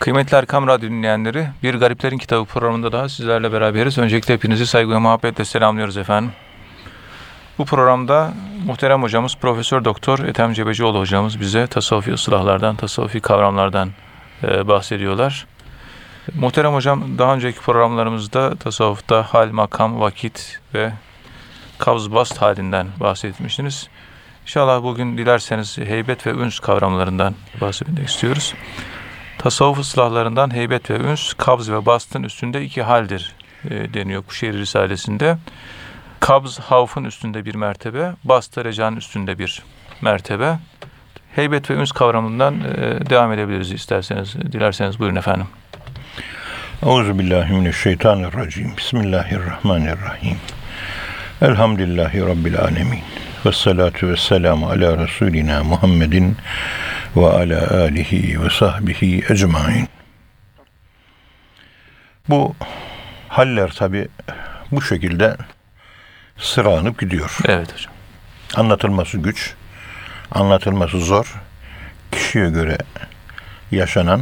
Kıymetli Erkam Radyo dinleyenleri, Bir Gariplerin Kitabı programında daha sizlerle beraberiz. Öncelikle hepinizi saygı ve muhabbetle selamlıyoruz efendim. Bu programda muhterem hocamız Profesör Doktor Ethem Cebecioğlu hocamız bize tasavvufi ıslahlardan, tasavvufi kavramlardan e, bahsediyorlar. Muhterem hocam daha önceki programlarımızda tasavvufta hal, makam, vakit ve kavz bast halinden bahsetmiştiniz. İnşallah bugün dilerseniz heybet ve üns kavramlarından bahsetmek istiyoruz. Tasavvuf ıslahlarından heybet ve üns, kabz ve bastın üstünde iki haldir e, deniyor Kuşehir Risalesi'nde. Kabz havfın üstünde bir mertebe, bast da recanın üstünde bir mertebe. Heybet ve üns kavramından e, devam edebiliriz isterseniz, dilerseniz buyurun efendim. Euzubillahimineşşeytanirracim. Bismillahirrahmanirrahim. Elhamdülillahi Rabbil alemin. Ve salatu ve selamu ala Resulina Muhammedin ve ala alihi ve sahbihi ecmain. Bu haller tabi bu şekilde sıralanıp gidiyor. Evet hocam. Anlatılması güç, anlatılması zor. Kişiye göre yaşanan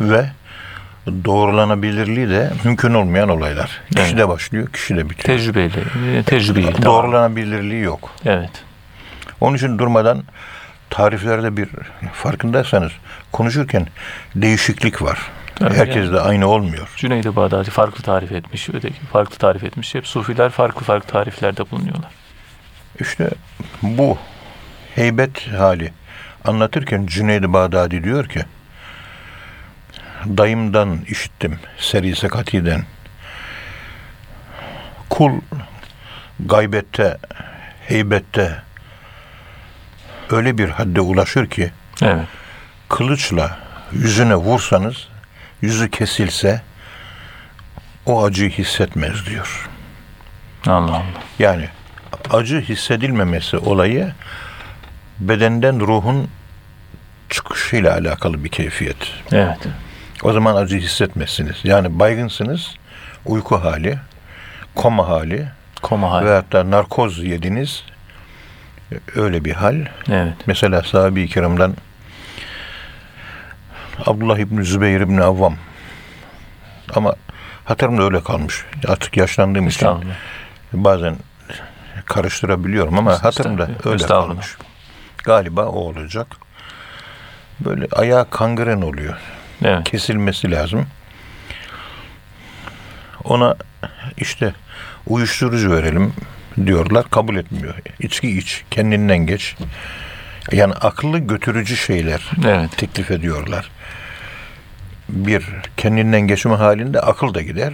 ve doğrulanabilirliği de mümkün olmayan olaylar. Evet. Kişide başlıyor, kişide bitiyor. Tecrübeyle, e, tecrübeyi. tamam. Doğrulanabilirliği yok. Evet. Onun için durmadan tariflerde bir farkındaysanız konuşurken değişiklik var. Tabii Herkes yani. de aynı olmuyor. Cüneyd-i Bağdadi farklı tarif etmiş, öteki farklı tarif etmiş. Hep sufiler farklı farklı tariflerde bulunuyorlar. İşte bu heybet hali anlatırken Cüneyd-i Bağdadi diyor ki dayımdan işittim Seri Sekati'den kul gaybette heybette öyle bir hadde ulaşır ki Evet. kılıçla yüzüne vursanız yüzü kesilse o acıyı hissetmez diyor. Allah Allah. Yani acı hissedilmemesi olayı bedenden ruhun çıkışıyla alakalı bir keyfiyet. Evet. O zaman acı hissetmezsiniz. Yani baygınsınız, uyku hali, koma hali Koma hali. ve hatta narkoz yediniz. Öyle bir hal. Evet. Mesela sahabe-i kiramdan Abdullah İbni Zübeyir İbni Avvam ama hatırımda öyle kalmış. Artık yaşlandığım için bazen karıştırabiliyorum ama hatırımda öyle kalmış. Galiba o olacak. Böyle ayağı kangren oluyor. Evet. Kesilmesi lazım. Ona işte uyuşturucu verelim diyorlar. Kabul etmiyor. İçki iç. Kendinden geç. Yani akıllı götürücü şeyler Evet. teklif ediyorlar. Bir, kendinden geçme halinde akıl da gider.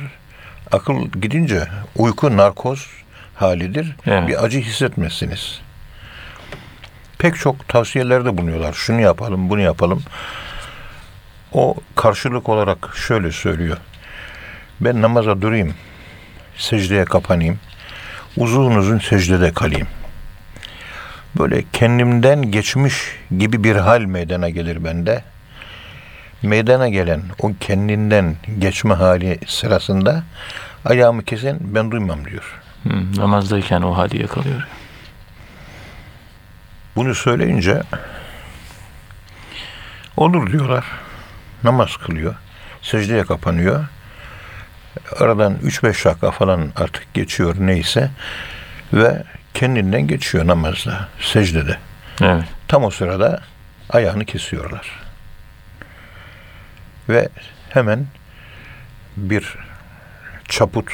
Akıl gidince uyku narkoz halidir. Evet. Bir acı hissetmezsiniz. Pek çok tavsiyelerde bulunuyorlar. Şunu yapalım, bunu yapalım. O karşılık olarak şöyle söylüyor. Ben namaza durayım, secdeye kapanayım, uzun uzun secdede kalayım. Böyle kendimden geçmiş gibi bir hal meydana gelir bende. Meydana gelen o kendinden geçme hali sırasında ayağımı kesen ben duymam diyor. Hı, namazdayken o hali yakalıyor. Bunu söyleyince olur diyorlar. Namaz kılıyor. Secdeye kapanıyor. Aradan 3-5 dakika falan artık geçiyor neyse ve kendinden geçiyor namazda, secdede. Evet. Tam o sırada ayağını kesiyorlar. Ve hemen bir çaput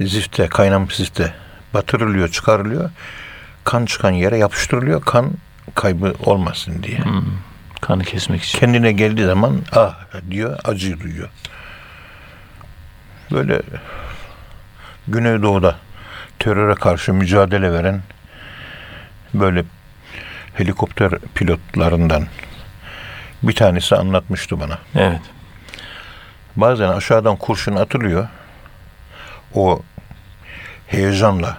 zifte, kaynamış zifte batırılıyor, çıkarılıyor. Kan çıkan yere yapıştırılıyor. Kan kaybı olmasın diye. Hı. Kanı kesmek için. Kendine geldiği zaman ah diyor, acı duyuyor. Böyle Güneydoğu'da teröre karşı mücadele veren böyle helikopter pilotlarından bir tanesi anlatmıştı bana. Evet. Bazen aşağıdan kurşun atılıyor. O heyecanla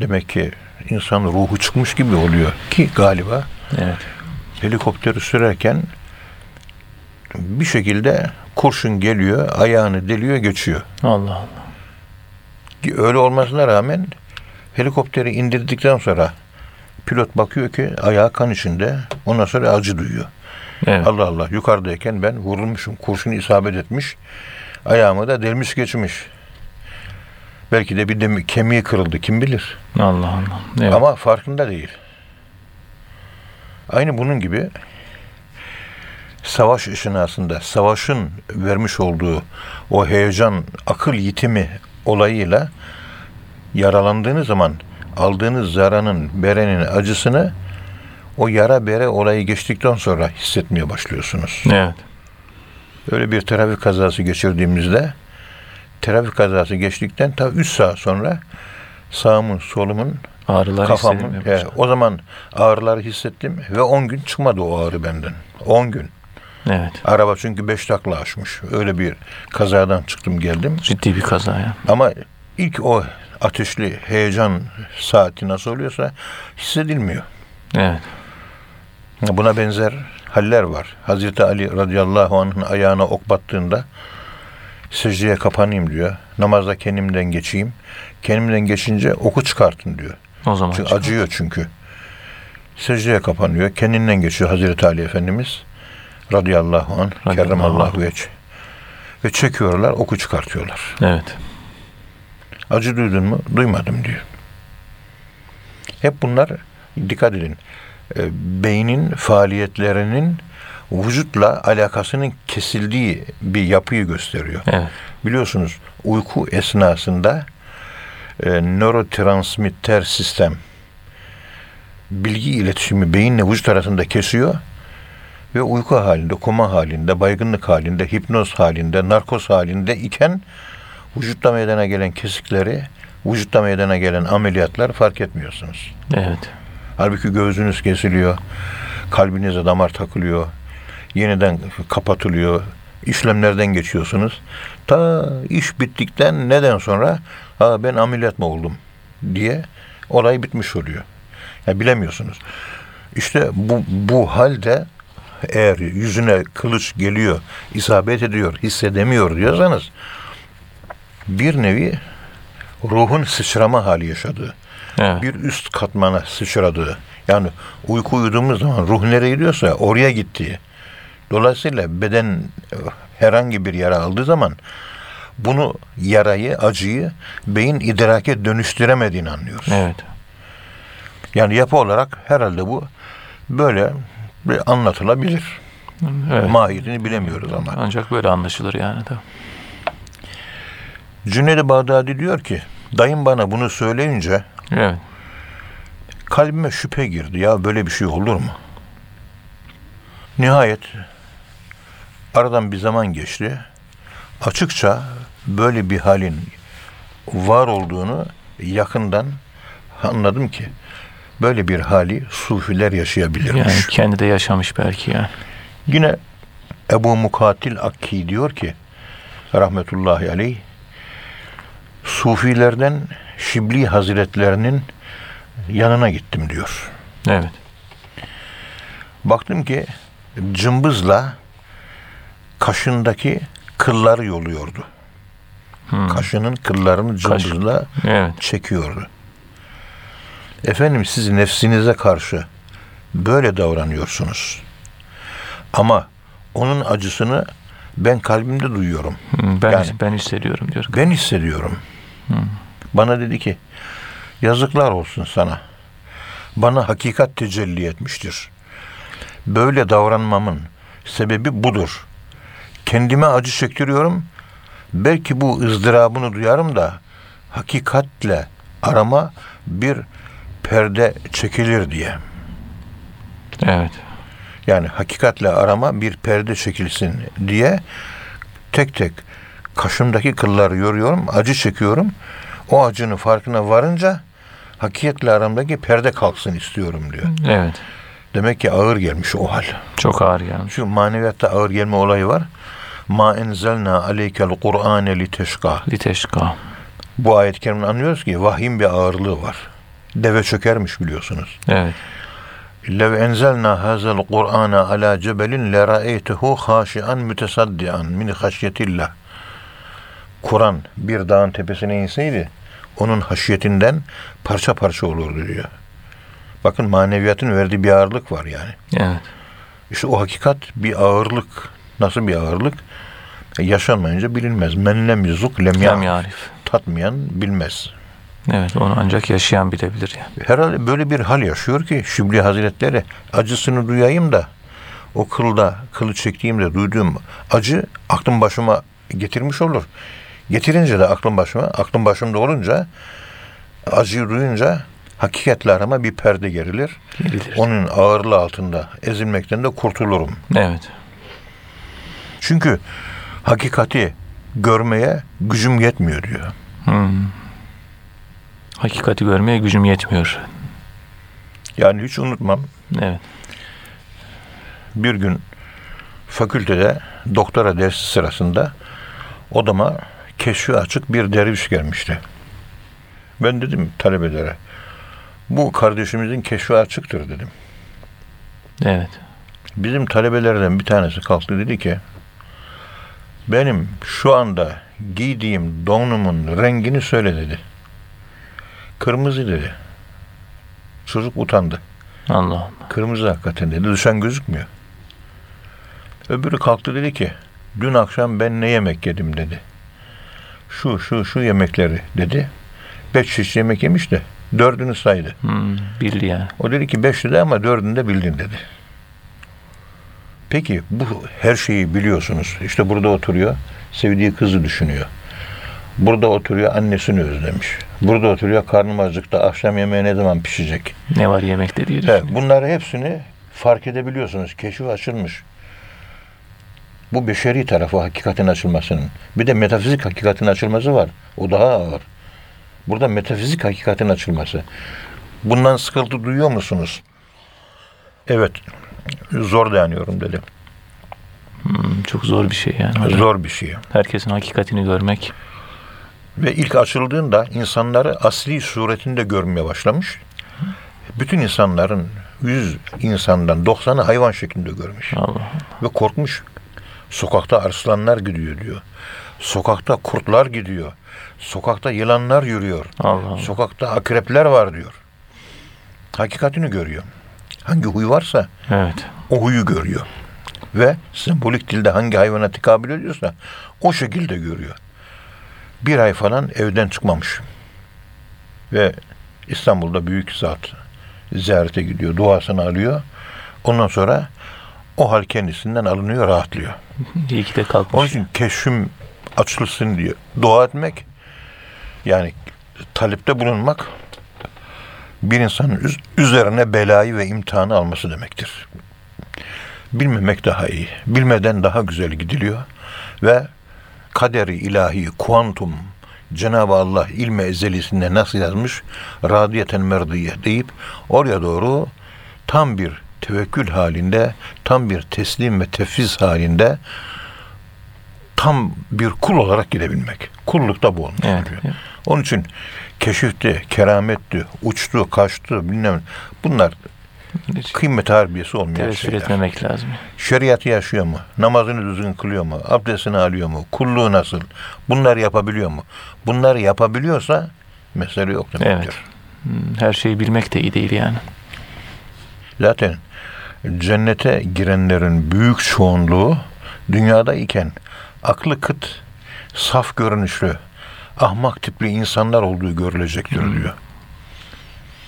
demek ki insan ruhu çıkmış gibi oluyor ki galiba Evet. Helikopteri sürerken bir şekilde kurşun geliyor, ayağını deliyor, geçiyor. Allah Allah. Öyle olmasına rağmen helikopteri indirdikten sonra pilot bakıyor ki ayağı kan içinde. Ondan sonra acı duyuyor. Evet. Allah Allah yukarıdayken ben vurulmuşum. Kurşun isabet etmiş. Ayağımı da delmiş geçmiş. Belki de bir de kemiği kırıldı kim bilir. Allah Allah. Evet. Ama farkında değil. Aynı bunun gibi savaş esnasında savaşın vermiş olduğu o heyecan, akıl yitimi olayıyla yaralandığınız zaman aldığınız zaranın, berenin acısını o yara bere olayı geçtikten sonra hissetmeye başlıyorsunuz. Evet. Öyle bir trafik kazası geçirdiğimizde trafik kazası geçtikten ta 3 saat sonra sağımın solumun Ağrılar kafamın he, o zaman ağrıları hissettim ve 10 gün çıkmadı o ağrı benden. 10 gün. Evet. Araba çünkü 5 takla açmış. Öyle bir kazadan çıktım geldim. Ciddi bir kaza ya. Ama ilk o ateşli heyecan saati nasıl oluyorsa hissedilmiyor. Evet. Buna benzer haller var. Hazreti Ali radıyallahu anh'ın ayağına ok battığında secdeye kapanayım diyor. Namazda kendimden geçeyim. Kendimden geçince oku çıkartın diyor. O zaman Çünkü acıyor çünkü. Secdeye kapanıyor. Kendinden geçiyor Hazreti Ali Efendimiz radıyallahu anh, Radıyallahu kerremallahu anh. veç. Ve çekiyorlar, oku çıkartıyorlar. Evet. Acı duydun mu? Duymadım diyor. Hep bunlar dikkat edin. e, Beynin faaliyetlerinin vücutla alakasının kesildiği bir yapıyı gösteriyor. Evet. Biliyorsunuz uyku esnasında e, nörotransmitter sistem bilgi iletişimi beyinle vücut arasında kesiyor ve uyku halinde, koma halinde, baygınlık halinde, hipnoz halinde, narkoz halinde iken vücutta meydana gelen kesikleri, vücutta meydana gelen ameliyatlar fark etmiyorsunuz. Evet. Halbuki göğsünüz kesiliyor, kalbinize damar takılıyor, yeniden kapatılıyor, işlemlerden geçiyorsunuz. Ta iş bittikten neden sonra ha ben ameliyat mı oldum diye olay bitmiş oluyor. Ya bilemiyorsunuz. İşte bu, bu halde eğer yüzüne kılıç geliyor, isabet ediyor, hissedemiyor diyorsanız bir nevi ruhun sıçrama hali yaşadığı Evet. bir üst katmana sıçradığı. Yani uyku uyuduğumuz zaman ruh nereye gidiyorsa oraya gittiği. Dolayısıyla beden herhangi bir yara aldığı zaman bunu yarayı, acıyı beyin idrake dönüştüremediğini anlıyoruz. Evet. Yani yapı olarak herhalde bu böyle bir anlatılabilir. Evet. Mahiyetini bilemiyoruz ama. Ancak böyle anlaşılır yani. Tabii. Cüneyd-i Bağdadi diyor ki dayım bana bunu söyleyince Evet. kalbime şüphe girdi. Ya böyle bir şey olur mu? Nihayet aradan bir zaman geçti. Açıkça böyle bir halin var olduğunu yakından anladım ki böyle bir hali sufiler yaşayabilirmiş. Yani kendi de yaşamış belki yani. Yine Ebu Mukatil Akki diyor ki rahmetullahi aleyh Sufilerden Şibli Hazretlerinin yanına gittim diyor. Evet. Baktım ki cımbızla kaşındaki kılları yoluyordu. Hmm. Kaşının kıllarını cımbızla Evet. çekiyordu. Efendim siz nefsinize karşı böyle davranıyorsunuz. Ama onun acısını ben kalbimde duyuyorum. Hmm, Ben Yani- ben hissediyorum diyor. Ben hissediyorum. Bana dedi ki yazıklar olsun sana. Bana hakikat tecelli etmiştir. Böyle davranmamın sebebi budur. Kendime acı çektiriyorum. Belki bu ızdırabını duyarım da hakikatle arama bir perde çekilir diye. Evet. Yani hakikatle arama bir perde çekilsin diye tek tek kaşımdaki kılları yoruyorum, acı çekiyorum. O acının farkına varınca hakikatle aramdaki perde kalksın istiyorum diyor. Evet. Demek ki ağır gelmiş o hal. Çok ağır gelmiş. Şu maneviyatta ağır gelme olayı var. Ma enzelna aleykel Kur'ane li teşka. Liteşka. Bu ayet-i kerimden anlıyoruz ki vahyin bir ağırlığı var. Deve çökermiş biliyorsunuz. Evet. Lev enzelna hazel Kur'ana ala cebelin le ra'eytehu haşian mütesaddian min haşyetillah. Kur'an bir dağın tepesine inseydi onun haşyetinden parça parça olurdu diyor. Bakın maneviyatın verdiği bir ağırlık var yani. Evet. İşte o hakikat bir ağırlık. Nasıl bir ağırlık? E, yaşanmayınca bilinmez. Men lem yuzuk lem yarif. Tatmayan bilmez. Evet onu ancak yaşayan bilebilir yani. Herhalde böyle bir hal yaşıyor ki Şibli Hazretleri acısını duyayım da o kılda, kılı çektiğimde duyduğum acı aklım başıma getirmiş olur. Getirince de aklım başıma, aklım başımda olunca acıyı duyunca hakikatle arama bir perde gerilir. Gerilir. Onun ağırlığı altında ezilmekten de kurtulurum. Evet. Çünkü hakikati görmeye gücüm yetmiyor diyor. Hmm. Hakikati görmeye gücüm yetmiyor. Yani hiç unutmam. Evet. bir gün fakültede doktora dersi sırasında odama keşfi açık bir derviş gelmişti. Ben dedim talebelere bu kardeşimizin keşfi açıktır dedim. Evet. Bizim talebelerden bir tanesi kalktı dedi ki benim şu anda giydiğim donumun rengini söyle dedi. Kırmızı dedi. Çocuk utandı. Allah Allah. Kırmızı hakikaten dedi. Düşen gözükmüyor. Öbürü kalktı dedi ki dün akşam ben ne yemek yedim dedi. Şu şu şu yemekleri dedi. Beş çeşit yemek yemiş de dördünü saydı. Hmm. Bildi yani. O dedi ki beş dedi ama dördünü de bildin dedi. Peki bu her şeyi biliyorsunuz. İşte burada oturuyor. Sevdiği kızı düşünüyor. Burada oturuyor annesini özlemiş. Burada oturuyor karnım acıktı. Akşam yemeği ne zaman pişecek? Ne var yemekte diye Evet, düşünüyor. bunları hepsini fark edebiliyorsunuz. Keşif açılmış. Bu beşeri tarafı hakikatin açılmasının. Bir de metafizik hakikatin açılması var. O daha ağır. Burada metafizik hakikatin açılması. Bundan sıkıntı duyuyor musunuz? Evet. Zor dayanıyorum dedi. Hmm, çok zor bir şey yani. Zor bir şey. Herkesin hakikatini görmek. Ve ilk açıldığında insanları asli suretinde görmeye başlamış. Bütün insanların 100 insandan 90'ı hayvan şeklinde görmüş. Allah. Ve korkmuş. Sokakta arslanlar gidiyor diyor. Sokakta kurtlar gidiyor. Sokakta yılanlar yürüyor. Allah. Allah. Sokakta akrepler var diyor. Hakikatini görüyor. Hangi huy varsa Evet. o huyu görüyor. Ve sembolik dilde hangi hayvana tekabül ediyorsa o şekilde görüyor. Bir ay falan evden çıkmamış. Ve İstanbul'da büyük zat ziyarete gidiyor. Duasını alıyor. Ondan sonra o hal kendisinden alınıyor, rahatlıyor. İyi ki de Onun kalkmış. için keşfim açılsın diye dua etmek yani talepte bulunmak bir insanın üz- üzerine belayı ve imtihanı alması demektir. Bilmemek daha iyi. Bilmeden daha güzel gidiliyor ve kaderi ilahi kuantum Cenab-ı Allah ilme ezelisinde nasıl yazmış? Radiyeten merdiye deyip oraya doğru tam bir tevekkül halinde, tam bir teslim ve tefviz halinde tam bir kul olarak gidebilmek. Kullukta bu olmuş Evet. oluyor. Onun için keşifti, kerametti, uçtu, kaçtı bilmem. Bunlar Hiç kıymet harbiyesi olmayan Tevessül şeyler. etmemek lazım. Şeriatı yaşıyor mu? Namazını düzgün kılıyor mu? Abdestini alıyor mu? Kulluğu nasıl? Bunları yapabiliyor mu? Bunları yapabiliyorsa mesele yok demektir. Evet. Hmm, Her şeyi bilmek de iyi değil yani. Zaten cennete girenlerin büyük çoğunluğu dünyada iken aklı kıt, saf görünüşlü, ahmak tipli insanlar olduğu görülecektir diyor.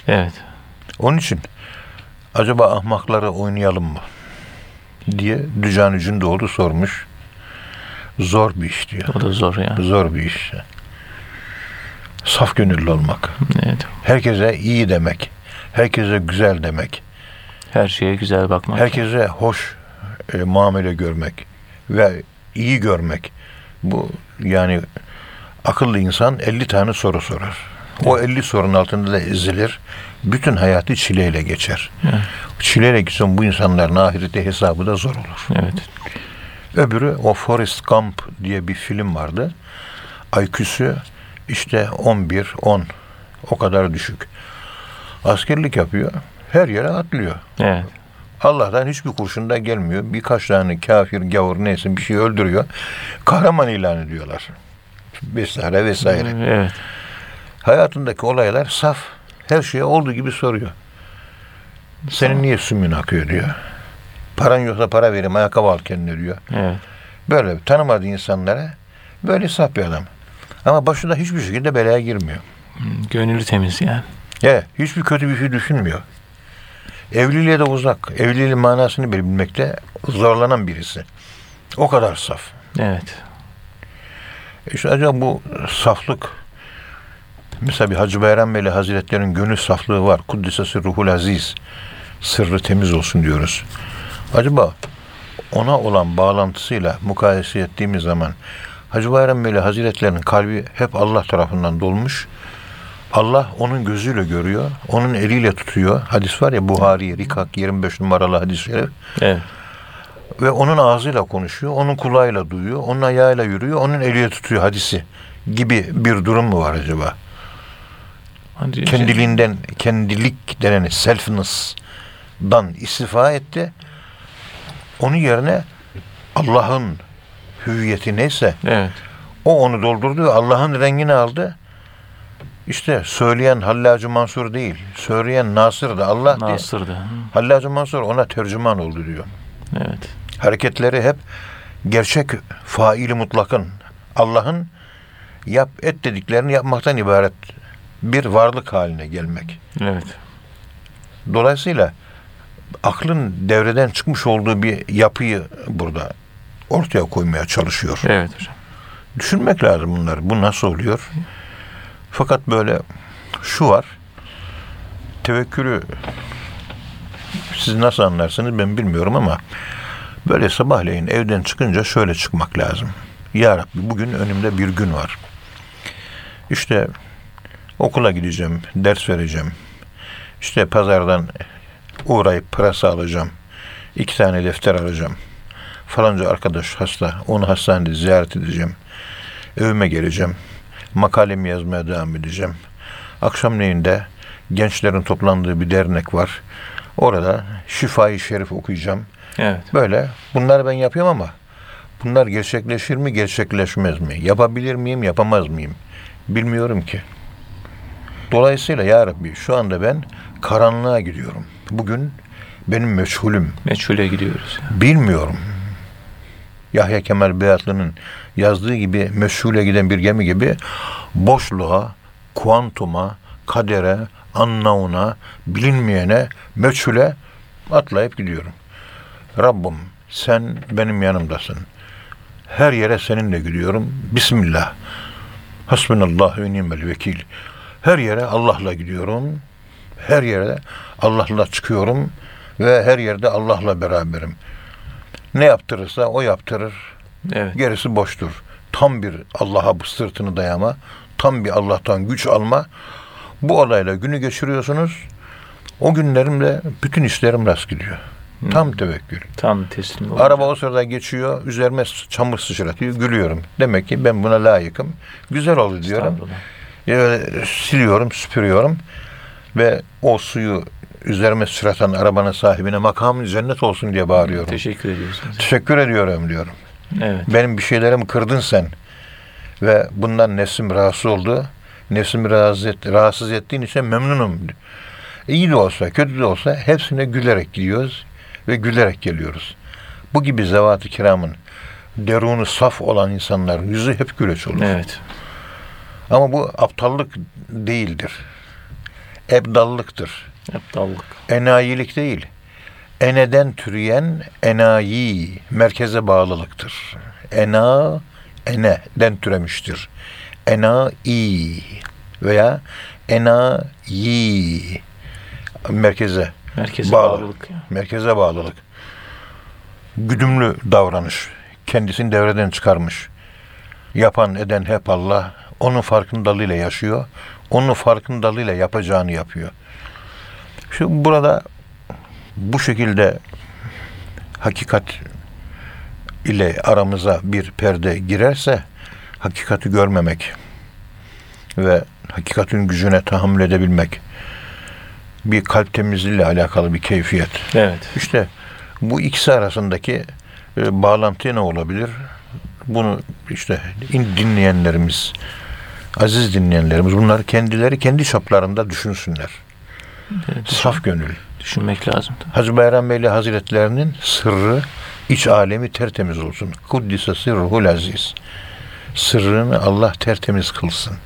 Evet. Onun için acaba ahmakları oynayalım mı? diye Dücani Cündoğdu sormuş. Zor bir iş diyor. O da zor yani. Zor bir iş. Saf gönüllü olmak. Evet. Herkese iyi demek. Herkese güzel demek. Her şeye güzel bakmak. Herkese hoş e, muamele görmek ve iyi görmek. Bu yani akıllı insan 50 tane soru sorar. O 50 sorunun altında da ezilir. Bütün hayatı çileyle geçer. Evet. Çileyle geçen bu insanların ahirette hesabı da zor olur. Evet. Öbürü o Forrest Gump diye bir film vardı. IQ'su işte 11, 10 o kadar düşük. Askerlik yapıyor. Her yere atlıyor. Evet. Allah'tan hiçbir kurşun da gelmiyor. Birkaç tane kafir, gavur neyse bir şey öldürüyor. Kahraman ilan ediyorlar. Vesaire vesaire. Evet. Hayatındaki olaylar saf. Her şeye olduğu gibi soruyor. Senin niye sümün akıyor diyor. Paran yoksa para vereyim ayakkabı al kendine diyor. Evet. Böyle tanımadığı insanlara böyle saf bir adam. Ama başında hiçbir şekilde belaya girmiyor. Gönlü temiz yani. Ya hiçbir kötü bir şey düşünmüyor. Evliliğe de uzak. Evliliğin manasını bilmekte zorlanan birisi. O kadar saf. Evet. İşte acaba bu saflık mesela bir Hacı Bayram Veli Hazretleri'nin gönül saflığı var. Kuddisesi ruhul aziz. Sırrı temiz olsun diyoruz. Acaba ona olan bağlantısıyla mukayese ettiğimiz zaman Hacı Bayram Veli Hazretleri'nin kalbi hep Allah tarafından dolmuş. Allah onun gözüyle görüyor. Onun eliyle tutuyor. Hadis var ya Buhari, Rikak 25 numaralı hadis-i şerif. Evet. Ve onun ağzıyla konuşuyor, onun kulağıyla duyuyor, onun ayağıyla yürüyor, onun eliyle tutuyor hadisi gibi bir durum mu var acaba? Hadi Kendiliğinden, kendilik denen selfness'dan istifa etti. Onun yerine Allah'ın hüviyeti neyse Evet. o onu doldurdu ve Allah'ın rengini aldı. İşte söyleyen Hallacı Mansur değil, söyleyen Nasır da Allah diye. Nasır'dı. Hı, Hallacı Mansur ona tercüman oldu diyor. Evet. Hareketleri hep gerçek faili mutlakın Allah'ın yap et dediklerini yapmaktan ibaret bir varlık haline gelmek. Evet. Dolayısıyla aklın devreden çıkmış olduğu bir yapıyı burada ortaya koymaya çalışıyor. Evet hocam. Düşünmek lazım bunları. Bu nasıl oluyor? Fakat böyle şu var. Tevekkülü siz nasıl anlarsınız ben bilmiyorum ama böyle sabahleyin evden çıkınca şöyle çıkmak lazım. Ya Rabbi bugün önümde bir gün var. İşte okula gideceğim, ders vereceğim. İşte pazardan uğrayıp pırasa alacağım. İki tane defter alacağım. Falanca arkadaş hasta, onu hastanede ziyaret edeceğim. Evime geleceğim. Makalemi yazmaya devam edeceğim. Akşamleyin de gençlerin toplandığı bir dernek var. Orada Şifai Şerif okuyacağım. Evet. Böyle bunları ben yapıyorum ama bunlar gerçekleşir mi gerçekleşmez mi? Yapabilir miyim yapamaz mıyım? Bilmiyorum ki. Dolayısıyla ya Rabbi şu anda ben karanlığa gidiyorum. Bugün benim meçhulüm. Meçhule gidiyoruz. Bilmiyorum. Yahya Kemal Beyatlı'nın yazdığı gibi meşhule giden bir gemi gibi boşluğa, kuantuma, kadere, anlauna, bilinmeyene, meçhule atlayıp gidiyorum. Rabbim sen benim yanımdasın. Her yere seninle gidiyorum. Bismillah. Hasbunallah ve nimel vekil. Her yere Allah'la gidiyorum. Her yere Allah'la çıkıyorum ve her yerde Allah'la beraberim. Ne yaptırırsa o yaptırır. Evet. Gerisi boştur. Tam bir Allah'a bu sırtını dayama, tam bir Allah'tan güç alma. Bu olayla günü geçiriyorsunuz. O günlerimle bütün işlerim rast gidiyor. Tam tevekkül. Tam teslim oldu. Araba o sırada geçiyor, üzerime çamur sıçratıyor, gülüyorum. Demek ki ben buna layıkım. Güzel oldu diyorum. Böyle siliyorum, süpürüyorum ve o suyu üzerime sıçratan arabanın sahibine makamın cennet olsun diye bağırıyorum. Teşekkür ediyorsunuz. Teşekkür ediyorum diyorum. Evet. Benim bir şeylerimi kırdın sen. Ve bundan nefsim rahatsız oldu. Nefsimi rahatsız, et, rahatsız ettiğin için memnunum. İyi de olsa, kötü de olsa hepsine gülerek gidiyoruz ve gülerek geliyoruz. Bu gibi zevat-ı kiramın derunu saf olan insanların yüzü hep güleç olur. Evet. Ama bu aptallık değildir. Ebdallıktır. Aptallık. Enayilik değil. Eneden türeyen enayi merkeze bağlılıktır. Ena eneden türemiştir. Enai veya enayi merkeze Merkeze Bağlı. bağlılık. ya. merkeze bağlılık. Güdümlü davranış. Kendisini devreden çıkarmış. Yapan eden hep Allah. Onun farkındalığıyla yaşıyor. Onun farkındalığıyla yapacağını yapıyor. Şu burada bu şekilde hakikat ile aramıza bir perde girerse hakikati görmemek ve hakikatin gücüne tahammül edebilmek bir kalp temizliğiyle alakalı bir keyfiyet. Evet. İşte bu ikisi arasındaki e, bağlantı ne olabilir? Bunu işte in- dinleyenlerimiz, aziz dinleyenlerimiz bunları kendileri kendi çaplarında düşünsünler. Saf gönül, Düşünmek lazım. Hacı Bayram Veli Hazretlerinin sırrı iç alemi tertemiz olsun. Kuddise sırruhul aziz. Sırrını Allah tertemiz kılsın.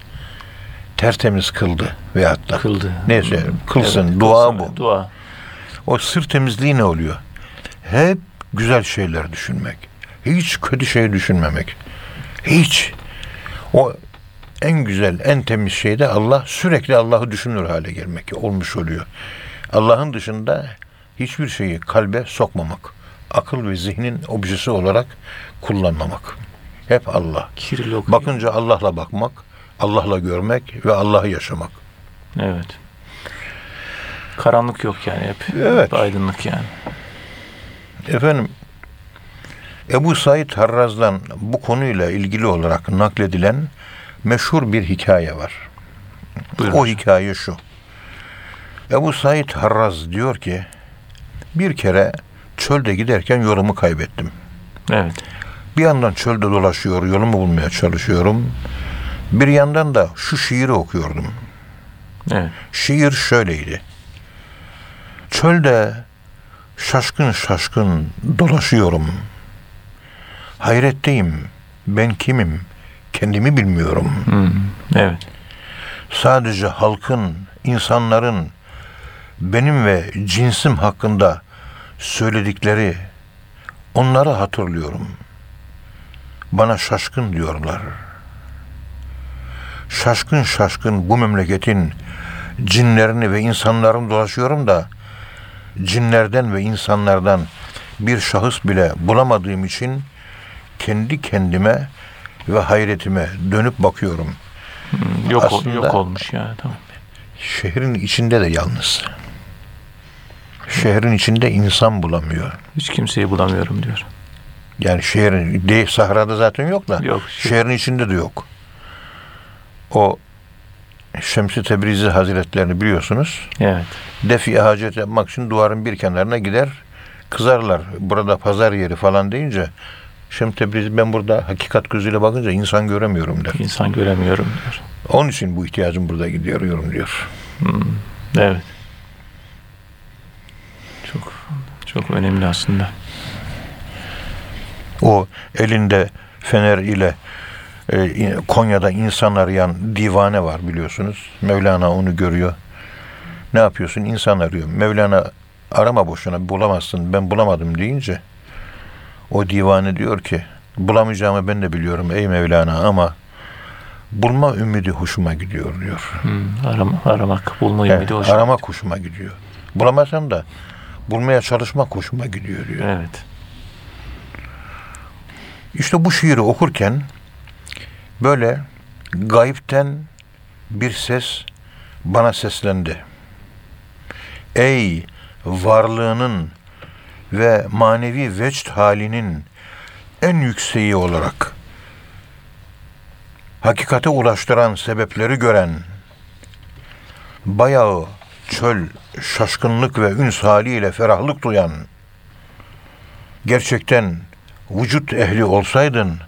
Tertemiz kıldı veyahut da. Kıldı. Neyse kılsın. Evet, dua kılsın. bu. Dua. O sır temizliği ne oluyor? Hep güzel şeyler düşünmek. Hiç kötü şey düşünmemek. Hiç. O en güzel, en temiz şey de Allah sürekli Allah'ı düşünür hale gelmek olmuş oluyor. Allah'ın dışında hiçbir şeyi kalbe sokmamak. Akıl ve zihnin objesi olarak kullanmamak. Hep Allah. Bakınca Allah'la bakmak, Allah'la görmek ve Allah'ı yaşamak. Evet. Karanlık yok yani hep. Evet. Hep aydınlık yani. Efendim Ebu Said Harraz'dan bu konuyla ilgili olarak nakledilen meşhur bir hikaye var. Buyurun. O hikaye şu. Ebu Said Harraz diyor ki bir kere çölde giderken yolumu kaybettim. Evet. Bir yandan çölde dolaşıyor, yolumu bulmaya çalışıyorum. Bir yandan da şu şiiri okuyordum. Evet. Şiir şöyleydi. Çölde şaşkın şaşkın dolaşıyorum. Hayretteyim. Ben kimim? Kendimi bilmiyorum. Hmm. Evet. Sadece halkın, insanların benim ve cinsim hakkında söyledikleri onları hatırlıyorum. Bana şaşkın diyorlar. Şaşkın şaşkın bu memleketin cinlerini ve insanlarını dolaşıyorum da cinlerden ve insanlardan bir şahıs bile bulamadığım için kendi kendime ve hayretime dönüp bakıyorum. Hmm. Yok, Aslında- yok olmuş yani. Tamam. Şehrin içinde de yalnız. Şehrin içinde insan bulamıyor. Hiç kimseyi bulamıyorum diyor. Yani şehrin de sahrada zaten yok da Yok. şehrin içinde de yok. O Şemsi Tebrizi Hazretlerini biliyorsunuz. Evet. Defi hacet yapmak için duvarın bir kenarına gider. Kızarlar. Burada pazar yeri falan deyince Şems Tebrizi ben burada hakikat gözüyle bakınca insan göremiyorum der. İnsan göremiyorum diyor. Onun için bu ihtiyacım burada gidiyorum diyor. Hmm. Evet. Çok çok önemli aslında. O elinde fener ile e, Konya'da insan arayan divane var biliyorsunuz. Mevlana onu görüyor. Ne yapıyorsun? İnsan arıyor. Mevlana arama boşuna bulamazsın. Ben bulamadım deyince o divane diyor ki bulamayacağımı ben de biliyorum ey Mevlana ama bulma ümidi hoşuma gidiyor diyor. Hmm. Arama, aramak, bulma Evet, ümidi hoşuma aramak hoşuma gidiyor. Bulamazsam da bulmaya çalışmak hoşuma gidiyor diyor. Evet. İşte bu şiiri okurken böyle gayipten bir ses bana seslendi. Ey varlığının ve manevi vecd halinin en yükseği olarak hakikate ulaştıran sebepleri gören bayağı çöl şaşkınlık ve üns haliyle ferahlık duyan gerçekten vücut ehli olsaydın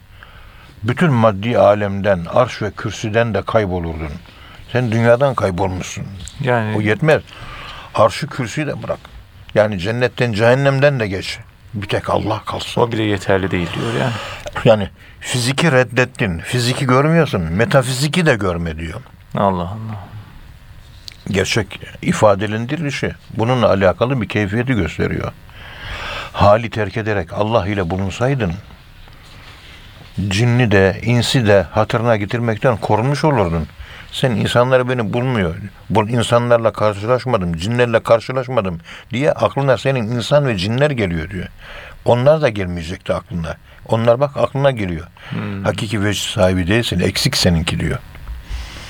bütün maddi alemden, arş ve kürsüden de kaybolurdun. Sen dünyadan kaybolmuşsun. Yani O yetmez. Arşı kürsüyü de bırak. Yani cennetten, cehennemden de geç. Bir tek Allah kalsın. o bile yeterli değil diyor yani. Yani fiziki reddettin. Fiziki görmüyorsun. Metafiziki de görme diyor. Allah Allah. gerçek ifadelendirilişi bununla alakalı bir keyfiyeti gösteriyor. Hali terk ederek Allah ile bulunsaydın cinni de insi de hatırına getirmekten korunmuş olurdun. Sen insanları beni bulmuyor. Bu insanlarla karşılaşmadım, cinlerle karşılaşmadım diye aklına senin insan ve cinler geliyor diyor. Onlar da gelmeyecekti aklına. Onlar bak aklına geliyor. Hakiki vecd sahibi değilsin, eksik seninki diyor.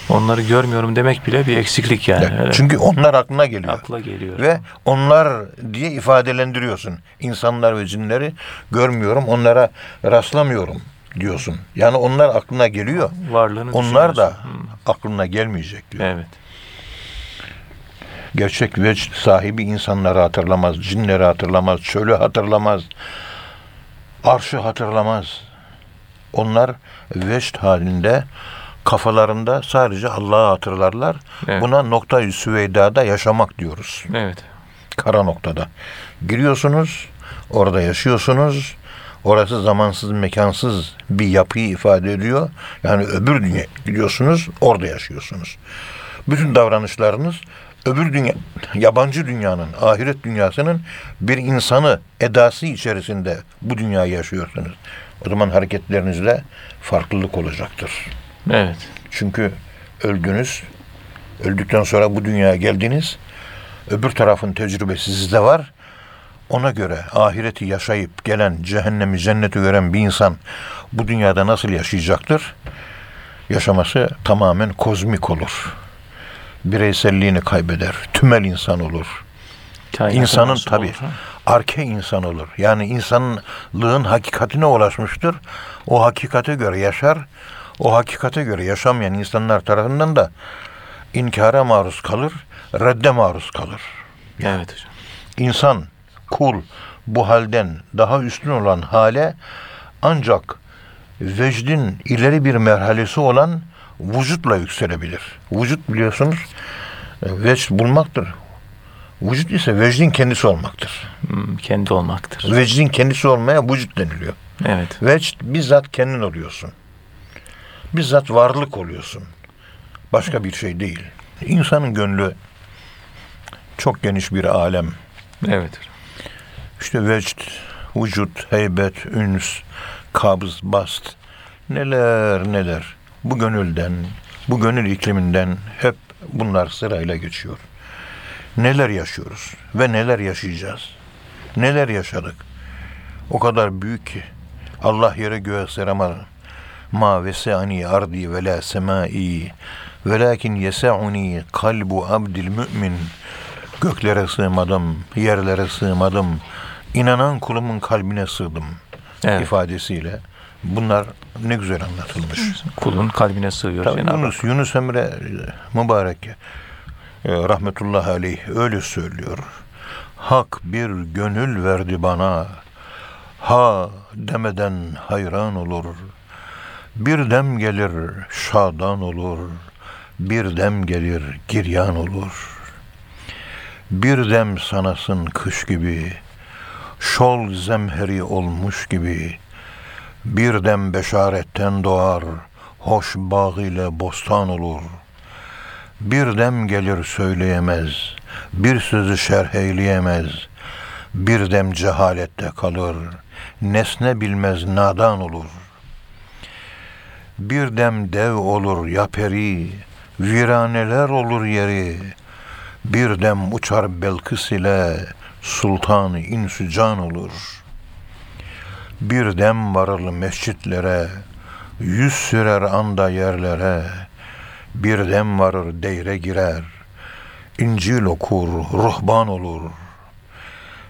Onları görmüyorum demek bile bir eksiklik yani. Öyle. Çünkü onlar aklına geliyor. akla geliyor. Ve onlar diye ifadelendiriyorsun. İnsanlar ve cinleri görmüyorum, onlara rastlamıyorum diyorsun. Yani onlar aklına geliyor. varlığını Onlar da. Hmm. aklına gelmeyecek diyor. Evet. Gerçek vecd sahibi insanları hatırlamaz, cinleri hatırlamaz, çölü hatırlamaz, arşı hatırlamaz. Onlar vecd halinde kafalarında sadece Allah'ı hatırlarlar. Evet. Buna noktayı süveydada yaşamak diyoruz. Evet. Kara noktada. Giriyorsunuz, orada yaşıyorsunuz. Orası zamansız, mekansız bir yapıyı ifade ediyor. Yani öbür dünya gidiyorsunuz, orada yaşıyorsunuz. Bütün davranışlarınız öbür dünya, yabancı dünyanın, ahiret dünyasının bir insanı edası içerisinde bu dünyayı yaşıyorsunuz. O zaman hareketlerinizde farklılık olacaktır. Evet. Çünkü öldünüz. Öldükten sonra bu dünyaya geldiniz. Öbür tarafın tecrübesi sizde var. Ona göre ahireti yaşayıp gelen cehennemi cenneti gören bir insan bu dünyada nasıl yaşayacaktır? Yaşaması tamamen kozmik olur. Bireyselliğini kaybeder. Tümel insan olur. Kainata İnsanın tabi arke insan olur. Yani insanlığın hakikatine ulaşmıştır. O hakikate göre yaşar. O hakikate göre yaşamayan insanlar tarafından da inkara maruz kalır, redde maruz kalır. Evet hocam. İnsan, kul bu halden daha üstün olan hale ancak vecdin ileri bir merhalesi olan vücutla yükselebilir. Vücut biliyorsunuz e, vecd bulmaktır. Vücut ise vecdin kendisi olmaktır. Hmm, kendi olmaktır. Vecdin kendisi olmaya vücut deniliyor. Evet. Vecd bizzat kendin oluyorsun. Bizzat varlık oluyorsun. Başka bir şey değil. İnsanın gönlü çok geniş bir alem. Evet. İşte vecd, vücut, heybet, üns, kabz, bast. Neler neler. Bu gönülden, bu gönül ikliminden hep bunlar sırayla geçiyor. Neler yaşıyoruz ve neler yaşayacağız. Neler yaşadık. O kadar büyük ki Allah yere göğe seremar. Ma vese'ani ardi ve la semai velakin yese'uni kalbu abdil mümin. Göklere sığmadım, yerlere sığmadım. İnanan kulumun kalbine sığdım Evet. ifadesiyle. Bunlar ne güzel anlatılmış. Kulun kalbine sığıyor Tabii. Yunus, Yunus Emre e, mübarek e, rahmetullahi aleyh öyle söylüyor. Hak bir gönül verdi bana. Ha demeden hayran olur. Bir dem gelir şadan olur. Bir dem gelir giryan olur. Bir dem sanasın kış gibi. Şol zemheri olmuş gibi. Bir dem beşaretten doğar, hoş bağ ile bostan olur. Bir dem gelir söyleyemez, bir sözü şerh eyleyemez. Bir dem cehalette kalır, nesne bilmez nadan olur. Bir dem dev olur yaperi, viraneler olur yeri. Bir dem uçar Belkıs ile sultan insücan olur.'' Bir dem varır mescitlere, yüz sürer anda yerlere, bir dem varır deyre girer, İncil okur, ruhban olur.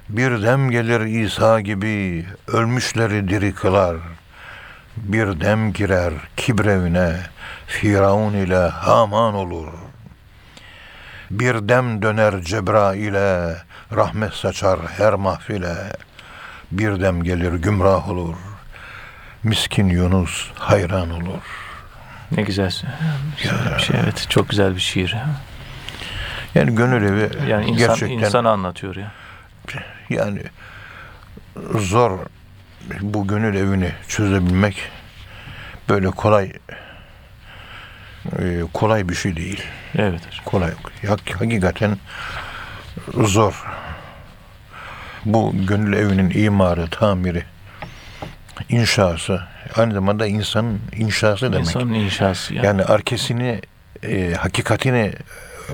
Bir dem gelir İsa gibi, ölmüşleri diri kılar. Bir dem girer kibrevine, Firavun ile Haman olur. Bir dem döner Cebrail'e, rahmet saçar her mahfile bir dem gelir gümrah olur. Miskin Yunus hayran olur. Ne güzel. Güzel bir şey. Evet. Çok güzel bir şiir. Yani gönül evi Yani insan, gerçekten insanı anlatıyor ya. yani zor bu gönül evini çözebilmek böyle kolay e, kolay bir şey değil. Evet. Kolay. Hak- Hakikaten zor. Bu gönül evinin imarı, tamiri, inşası, aynı zamanda insanın inşası demek. İnsanın inşası. Yani. Yani arkesini, e, hakikatini e,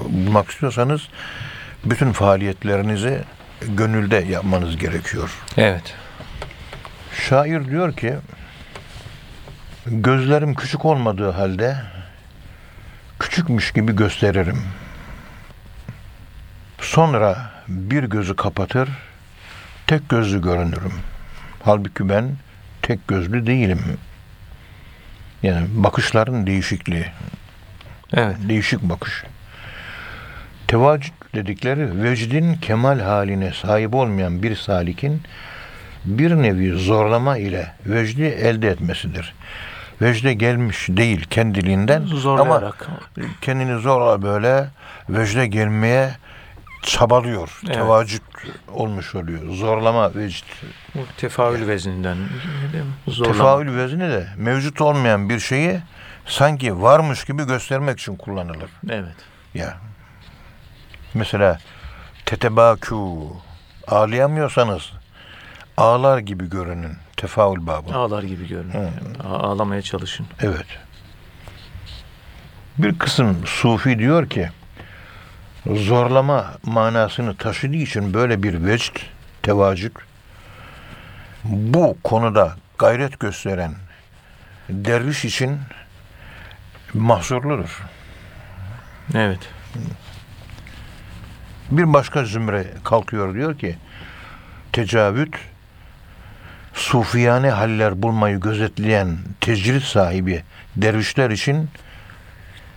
bulmak istiyorsanız bütün faaliyetlerinizi gönülde yapmanız gerekiyor. Evet. Şair diyor ki, gözlerim küçük olmadığı halde küçükmüş gibi gösteririm. Sonra bir gözü kapatır, tek gözlü görünürüm. Halbuki ben tek gözlü değilim. Yani bakışların değişikliği, Evet. değişik bakış. Tevacüd dedikleri vecdin kemal haline sahip olmayan bir salikin bir nevi zorlama ile vecdi elde etmesidir. Vecde gelmiş değil kendiliğinden ama Zorlayarak. kendini zorla böyle vecde gelmeye çabalıyor. Evet. Tevacüt olmuş oluyor. Zorlama vecd. Bu tefaül vezninden. değil mi? Zorlama. Vezni de mevcut olmayan bir şeyi sanki varmış gibi göstermek için kullanılır. Evet. Ya. Mesela tetebakû ağlayamıyorsanız ağlar gibi görünün. Tefaül babı. Ağlar gibi görünüyor. Hı. Yani ağ- Ağlamaya çalışın. Evet. Bir kısım sufi diyor ki zorlama manasını taşıdığı için böyle bir vecd, tevacük bu konuda gayret gösteren derviş için mahsurludur. Evet. Bir başka zümre kalkıyor diyor ki tecavüt sufiyane haller bulmayı gözetleyen tecrit sahibi dervişler için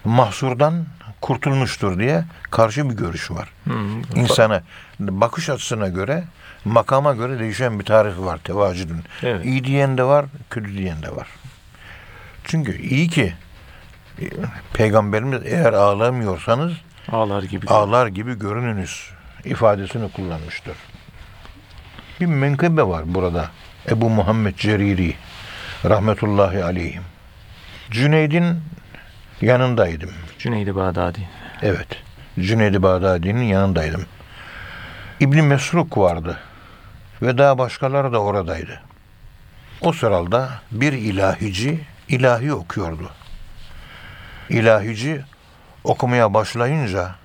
mahsurdan kurtulmuştur diye karşı bir görüş var. Hı. İnsana bakış açısına göre makama göre değişen bir tarifi var tevacüdün. Evet. İyi diyen de var, kötü diyen de var. Çünkü iyi ki e, Peygamberimiz eğer ağlamıyorsanız Ağlar gibi. ağlar gibi görününüz ifadesini kullanmıştır. Bir menkıbe var burada. Ebu Muhammed Ceriri rahmetullahi aleyhim. Cüneyd'in yanındaydım. Cüneydi Bağdadi. Evet. Cüneyd-i Bağdadi'nin yanındaydım. İbni Mesruk vardı. Ve daha başkaları da oradaydı. O sırada bir ilahici ilahi okuyordu. İlahici okumaya başlayınca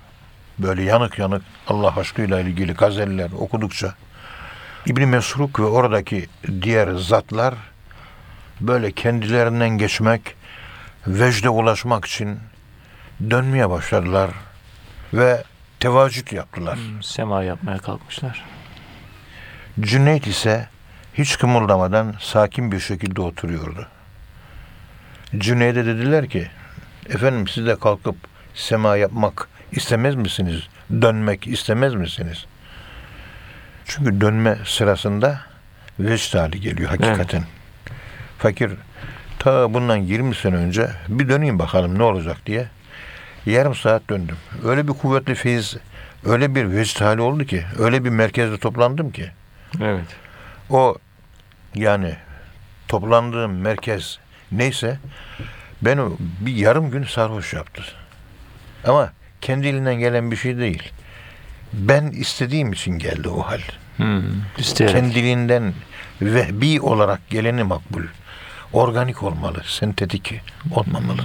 böyle yanık yanık Allah aşkıyla ilgili gazeller okudukça İbni Mesruk ve oradaki diğer zatlar böyle kendilerinden geçmek, vecde ulaşmak için dönmeye başladılar ve tevacüt yaptılar. Hı, Sema yapmaya kalkmışlar. Cüneyt ise hiç kımıldamadan sakin bir şekilde oturuyordu. Cüneyd'e dediler ki, efendim siz de kalkıp sema yapmak istemez misiniz? Dönmek istemez misiniz? Çünkü dönme sırasında vecd hali geliyor hakikaten. Fakir ta bundan 20 sene önce bir döneyim bakalım ne olacak diye yarım saat döndüm. Öyle bir kuvvetli feyiz, öyle bir vecd hali oldu ki, öyle bir merkezde toplandım ki Evet. o yani toplandığım merkez neyse beni bir yarım gün sarhoş yaptı. Ama kendiliğinden gelen bir şey değil. Ben istediğim için geldi o hal. Hı. İsteyerek. Kendiliğinden vehbi olarak geleni makbul. Organik olmalı, sentetik olmamalı.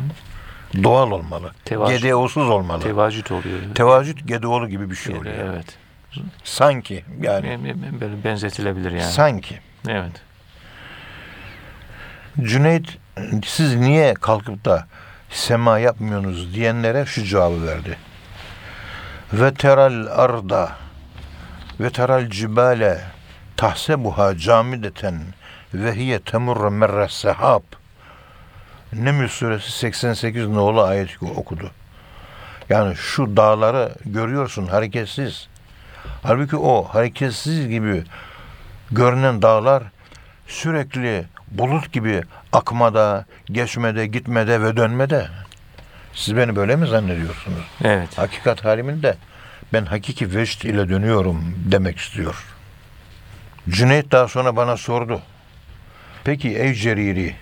Doğal olmalı. Tevaşüt. GDO'suz olmalı. Tevacüt oluyor. Tevacüt GDO'lu gibi bir şey oluyor. Evet. Sanki yani Böyle benzetilebilir yani. sanki. Evet. Cüneyt siz niye kalkıp da sema yapmıyorsunuz diyenlere şu cevabı verdi. Ve teral arda ve teral cibale tahsebuha camideten ve hiye temurre merre sehab Neml suresi 88 nolu ayet okudu. Yani şu dağları görüyorsun hareketsiz. Halbuki o hareketsiz gibi görünen dağlar sürekli bulut gibi akmada, geçmede, gitmede ve dönmede. Siz beni böyle mi zannediyorsunuz? Evet. Hakikat halimin de ben hakiki vecd ile dönüyorum demek istiyor. Cüneyt daha sonra bana sordu. Peki ey Ceriri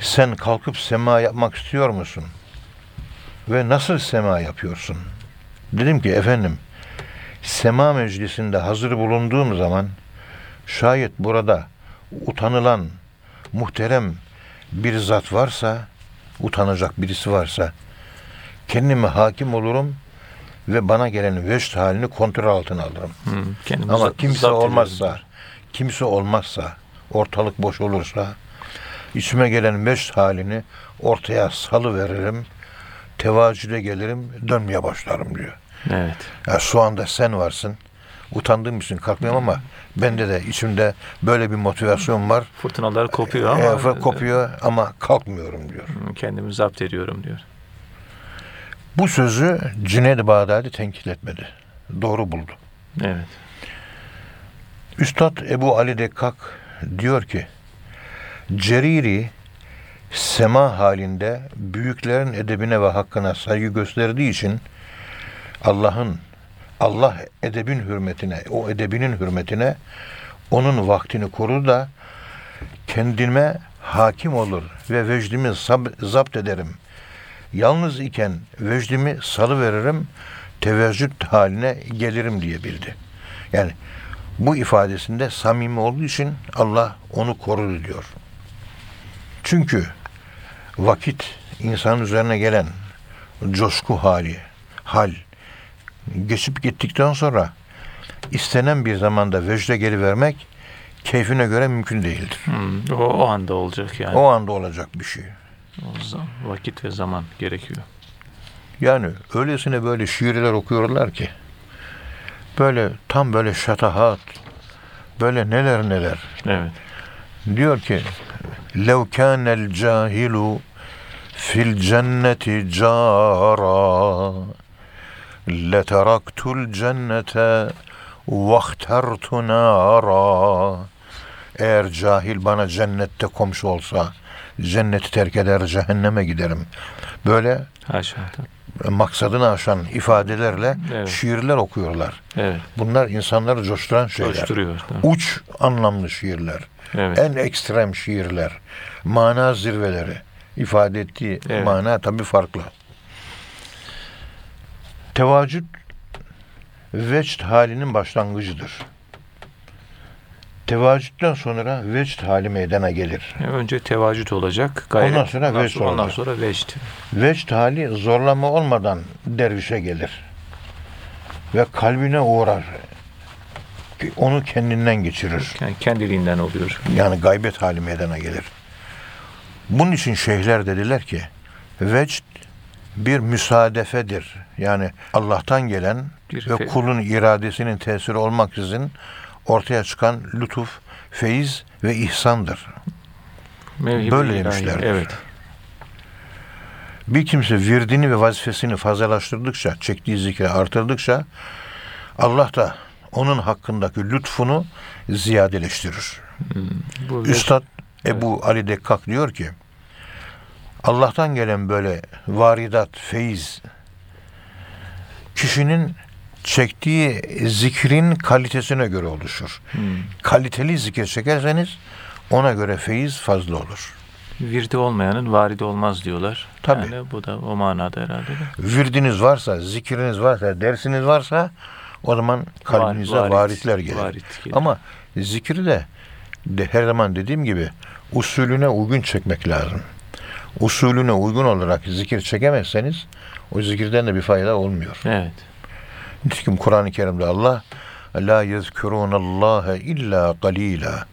sen kalkıp sema yapmak istiyor musun? Ve nasıl sema yapıyorsun? Dedim ki efendim sema meclisinde hazır bulunduğum zaman şayet burada utanılan muhterem bir zat varsa, utanacak birisi varsa kendime hakim olurum ve bana gelen vecd halini kontrol altına alırım. Kendimizi Ama kimse olmazsa, ediyoruz. kimse olmazsa, ortalık boş olursa, içime gelen vecd halini ortaya salı veririm, tevacüde gelirim, dönmeye başlarım diyor. Evet. Ya şu anda sen varsın. Utandığım için kalkmıyorum ama bende de içimde böyle bir motivasyon var. Fırtınalar kopuyor ama Ama kopuyor ama kalkmıyorum diyor. Kendimi zapt ediyorum diyor. Bu sözü Cüneyd-i Bağdadi tenkit etmedi. Doğru buldu. Evet. Üstad Ebu Ali Dekkak diyor ki Ceriri sema halinde büyüklerin edebine ve hakkına saygı gösterdiği için Allah'ın Allah edebin hürmetine, o edebinin hürmetine onun vaktini korur da kendime hakim olur ve vecdimi zapt ederim. Yalnız iken vecdimi salı veririm, teveccüd haline gelirim diye bildi. Yani bu ifadesinde samimi olduğu için Allah onu korur diyor. Çünkü vakit insanın üzerine gelen coşku hali, hal geçip gittikten sonra istenen bir zamanda vecde gelivermek keyfine göre mümkün değildir. Hmm, o, o anda olacak yani. O anda olacak bir şey. O zam- vakit ve zaman gerekiyor. Yani öylesine böyle şiirler okuyorlar ki böyle tam böyle şatahat böyle neler neler Evet. diyor ki lev kânel cahilu fil cenneti cara leteraktul cennete vahtertu nara eğer cahil bana cennette komşu olsa cenneti terk eder cehenneme giderim. Böyle Haşa. Maksadını aşan ifadelerle Evet. şiirler okuyorlar. Evet. Bunlar insanları coşturan şeyler. Coşturuyor. Uç anlamlı şiirler. Evet. En ekstrem şiirler. Mana zirveleri. ifade ettiği Evet. mana tabii farklı. Tevacüd vecd halinin başlangıcıdır. Tevacüden sonra vecd hali meydana gelir. Yani önce tevacüt olacak. Gayret. Ondan sonra ondan vecd sonra, ondan olacak. sonra vecd. Vecd hali zorlama olmadan dervişe gelir. Ve kalbine uğrar. Onu kendinden geçirir. Yani kendiliğinden oluyor. Yani gaybet hali meydana gelir. Bunun için şeyhler dediler ki vecd bir müsaadefedir. Yani Allah'tan gelen Bir ve kulun iradesinin tesiri olmaksızın ortaya çıkan lütuf, feyiz ve ihsandır. Mevhibe Böyle demişlerdir. Evet. Bir kimse virdini ve vazifesini fazlalaştırdıkça, çektiği zikri artırdıkça Allah da onun hakkındaki lütfunu ziyadeleştirir. Bu vecd- Üstad Ebu Ali Dekkak diyor ki Allah'tan gelen böyle varidat, feyiz kişinin çektiği zikrin kalitesine göre oluşur. Hmm. Kaliteli zikir çekerseniz ona göre feyiz fazla olur. Virdi olmayanın varidi olmaz diyorlar. Tabii. Yani bu da o manada herhalde. de. Virdiniz varsa, zikriniz varsa, dersiniz varsa o zaman kalbinize Var- varit- varitler gelir. varit gelir. Ama zikri de, de her zaman dediğim gibi usulüne uygun çekmek lazım. Usulüne uygun olarak zikir çekemezseniz o zikirden de bir fayda olmuyor. Evet. Nitekim Kur'an-ı Kerim'de Allah la yezkurunallaha illa qalila.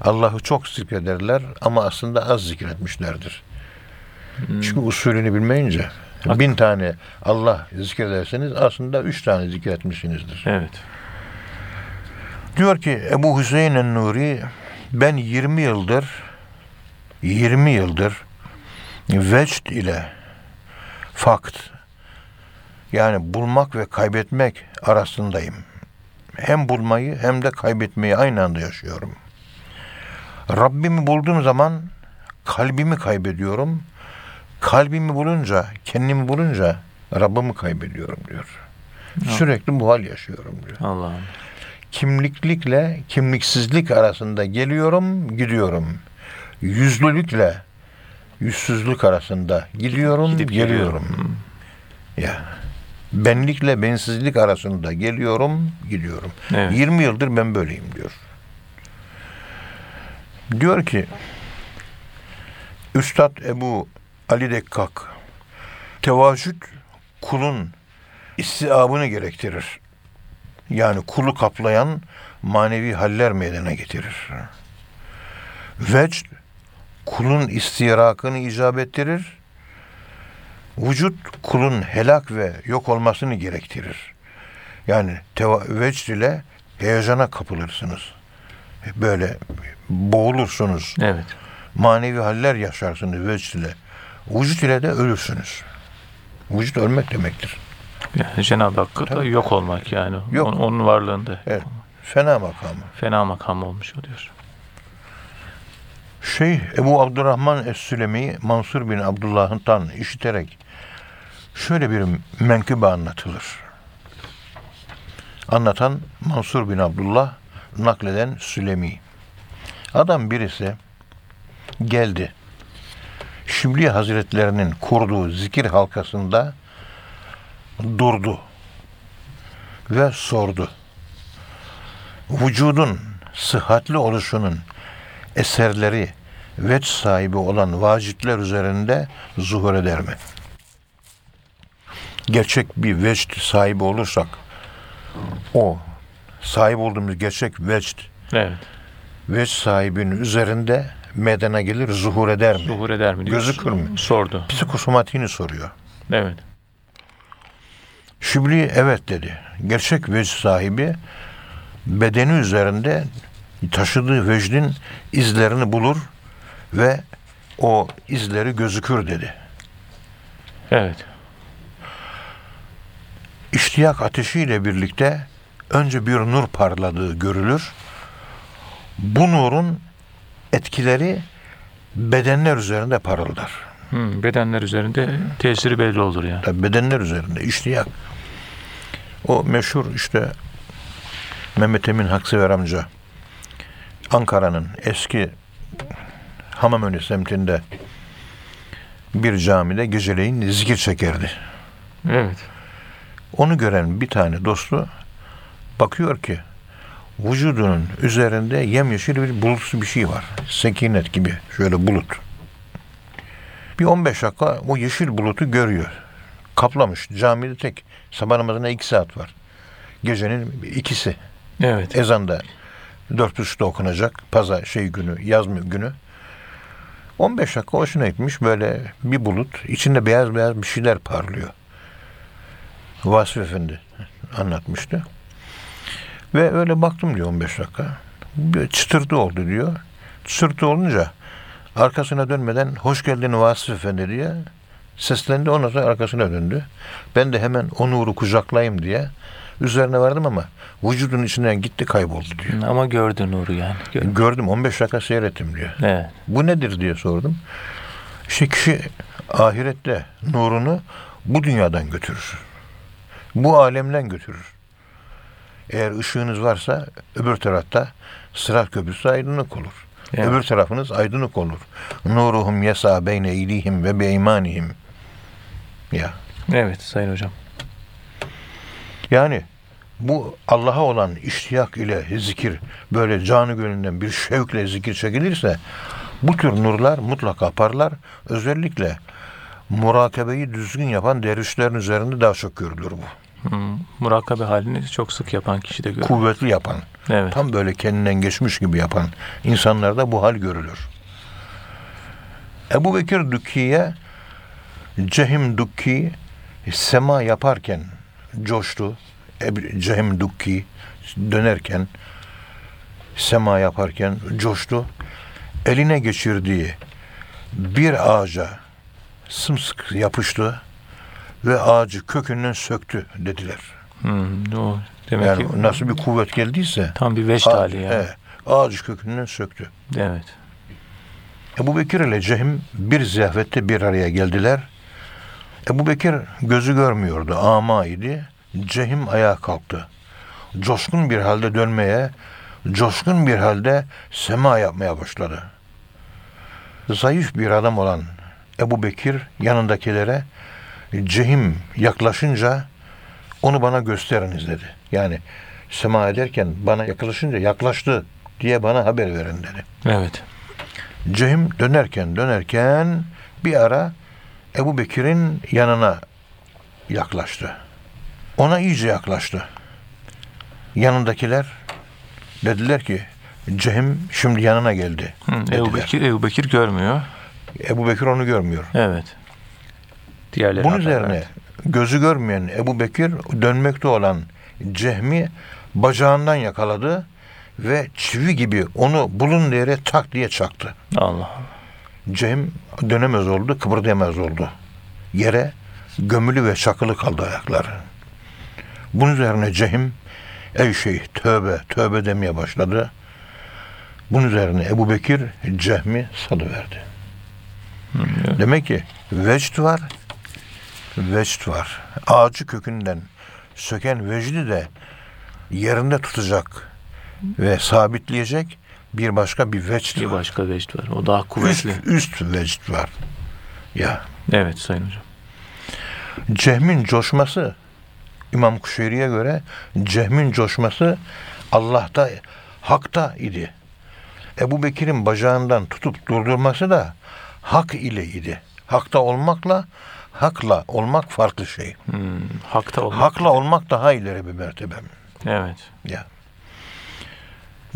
Allah'ı çok zikrederler ama aslında az zikretmişlerdir. Hmm. Çünkü usulünü bilmeyince bin tane Allah zikrederseniz aslında üç tane zikretmişsinizdir. Evet. Diyor ki Ebu Hüseyin el-Nuri ben 20 yıldır 20 yıldır vecd ile fakt yani bulmak ve kaybetmek arasındayım. Hem bulmayı hem de kaybetmeyi aynı anda yaşıyorum. Rabbimi bulduğum zaman kalbimi kaybediyorum. Kalbimi bulunca, kendimi bulunca Rabbimi kaybediyorum diyor. Sürekli bu hal yaşıyorum diyor Allah'ım. kimliklikle kimliksizlik arasında geliyorum, gidiyorum. Yüzlülükle yüzsüzlük arasında gidiyorum, Gidip geliyorum. geliyorum. Ya. Benlikle bensizlik arasında geliyorum, gidiyorum. Evet. 20 yıldır ben böyleyim diyor. Diyor ki Üstad Ebu Ali Dekkak tevacüd kulun istiabını gerektirir. Yani kulu kaplayan manevi haller meydana getirir. Vecd kulun istirakını icap ettirir. Vücut kulun helak ve yok olmasını gerektirir. Yani vecd ile heyecana kapılırsınız. Böyle boğulursunuz. Evet. Manevi haller yaşarsınız vecd ile. Vücut ile de ölürsünüz. Vücut ölmek demektir. Yani Cenab-ı Hakk'a da yok olmak yani. Yok. Onun, onun varlığında. Evet. Fena makamı. Fena makam olmuş oluyor. Şeyh Ebu Abdurrahman Es-Sülemi Mansur bin Abdullah'tan işiterek şöyle bir menkıbe anlatılır. Anlatan Mansur bin Abdullah, nakleden Sülemi. Adam birisi geldi. Şibli Hazretlerinin kurduğu zikir halkasında durdu ve sordu. Vücudun sıhhatli oluşunun eserleri veç sahibi olan vacitler üzerinde zuhur eder mi? Gerçek bir vecd sahibi olursak o sahip olduğumuz gerçek vecd Evet. vecd sahibinin üzerinde meydana gelir, zuhur eder mi? Zuhur eder mi? diyor. Gözükür mü? Sordu. Psikosomatiğini soruyor. Evet. Şibli evet dedi. Gerçek vecd sahibi bedeni üzerinde taşıdığı vecdin izlerini bulur ve o izleri gözükür dedi. Evet. İştiyak ateşiyle birlikte önce bir nur parladığı görülür. Bu nurun etkileri bedenler üzerinde parıldar. Hmm, bedenler üzerinde tesiri belli olur yani. Tabii bedenler üzerinde iştiyak. O meşhur işte Mehmet Emin Haksever amca Ankara'nın eski Hamamönü semtinde bir camide geceleyin zikir çekerdi. Evet. Onu gören bir tane dostu bakıyor ki vücudunun üzerinde yemyeşil bir bulutsu bir şey var. Sekinet gibi şöyle bulut. Bir 15 dakika o yeşil bulutu görüyor. Kaplamış. Camide tek. Sabah namazına iki saat var. Gecenin ikisi. Evet. Ezanda dört buçukta okunacak. Pazar şey günü, yaz günü. 15 dakika hoşuna gitmiş böyle bir bulut. içinde beyaz beyaz bir şeyler parlıyor. Vasıf Efendi anlatmıştı. Ve öyle baktım diyor 15 dakika. Bir çıtırtı oldu diyor. Çıtırtı olunca arkasına dönmeden hoş geldin Vasıf Efendi diye seslendi. Ondan sonra arkasına döndü. Ben de hemen o nuru kucaklayayım diye üzerine vardım ama vücudun içinden gitti kayboldu diyor. Ama gördü nuru yani. Gör- Gördüm 15 dakika seyrettim diyor. Evet. Bu nedir diye sordum. İşte kişi ahirette nurunu bu dünyadan götürür. Bu alemden götürür. Eğer ışığınız varsa öbür tarafta sırat köprüsü aydınlık olur. Evet. Öbür tarafınız aydınlık olur. Nuruhum yesa beyne eydihim ve beymanihim. Ya. Evet Sayın Hocam. Yani bu Allah'a olan iştiyak ile zikir böyle canı gönülden bir şevkle zikir çekilirse bu tür nurlar mutlaka parlar. Özellikle murakabeyi düzgün yapan dervişlerin üzerinde daha çok görülür bu. Hmm, murakabe halini çok sık yapan kişi de görür. Kuvvetli yapan, Evet. tam böyle kendinden geçmiş gibi yapan insanlarda bu hal görülür. Ebu Bekir Dükki'ye Cehim Dükki sema yaparken coştu. Cehim Dükki dönerken sema yaparken coştu. Eline geçirdiği bir ağaca sımsıkı yapıştı ve ağacı kökünden söktü dediler. Hmm, o demek Yani ki nasıl bir kuvvet geldiyse tam bir veşt ağaç, hali yani. he, ağacı kökünden söktü. Evet. Ebu Bekir ile Cehim bir ziyafette bir araya geldiler. Ebu Bekir gözü görmüyordu, ama idi. Cehim ayağa kalktı. Coşkun bir halde dönmeye, coşkun bir halde sema yapmaya başladı. Zayıf bir adam olan Ebu Bekir yanındakilere Cehim yaklaşınca onu bana gösteriniz dedi. Yani sema ederken bana yaklaşınca yaklaştı diye bana haber verin dedi. Evet. Cehim dönerken dönerken bir ara Ebu Bekir'in yanına yaklaştı. Ona iyice yaklaştı. Yanındakiler dediler ki Cehim şimdi yanına geldi. Hı. Ebu Bekir, Ebu Bekir görmüyor. Ebu Bekir onu görmüyor. Evet. Diğerleri Bunun haber üzerine gözü görmeyen Ebu Bekir dönmekte olan Cehmi bacağından yakaladı ve çivi gibi onu bulun yere tak diye çaktı. Allah Allah. Cem dönemez oldu, kıpırdayamaz oldu. Yere gömülü ve çakılı kaldı ayakları. Bunun üzerine Cehim, ey şey tövbe, tövbe demeye başladı. Bunun üzerine Ebu Bekir Cehmi salıverdi. Evet. Demek ki vecd var, vecd var. Ağacı kökünden söken vecdi de yerinde tutacak ve sabitleyecek bir başka bir vecd Bir var. başka vecd var. O daha Üst, kuvvetli. üst vecd var. Ya Evet Sayın Hocam. Cehmin coşması İmam Kuşeyri'ye göre Cehmin coşması Allah'ta, hakta idi. Ebu Bekir'in bacağından tutup durdurması da hak ile idi. Hakta olmakla hakla olmak farklı şey. Hmm, hakta olmak. Hakla olmak daha ileri bir mertebe. Evet. Ya.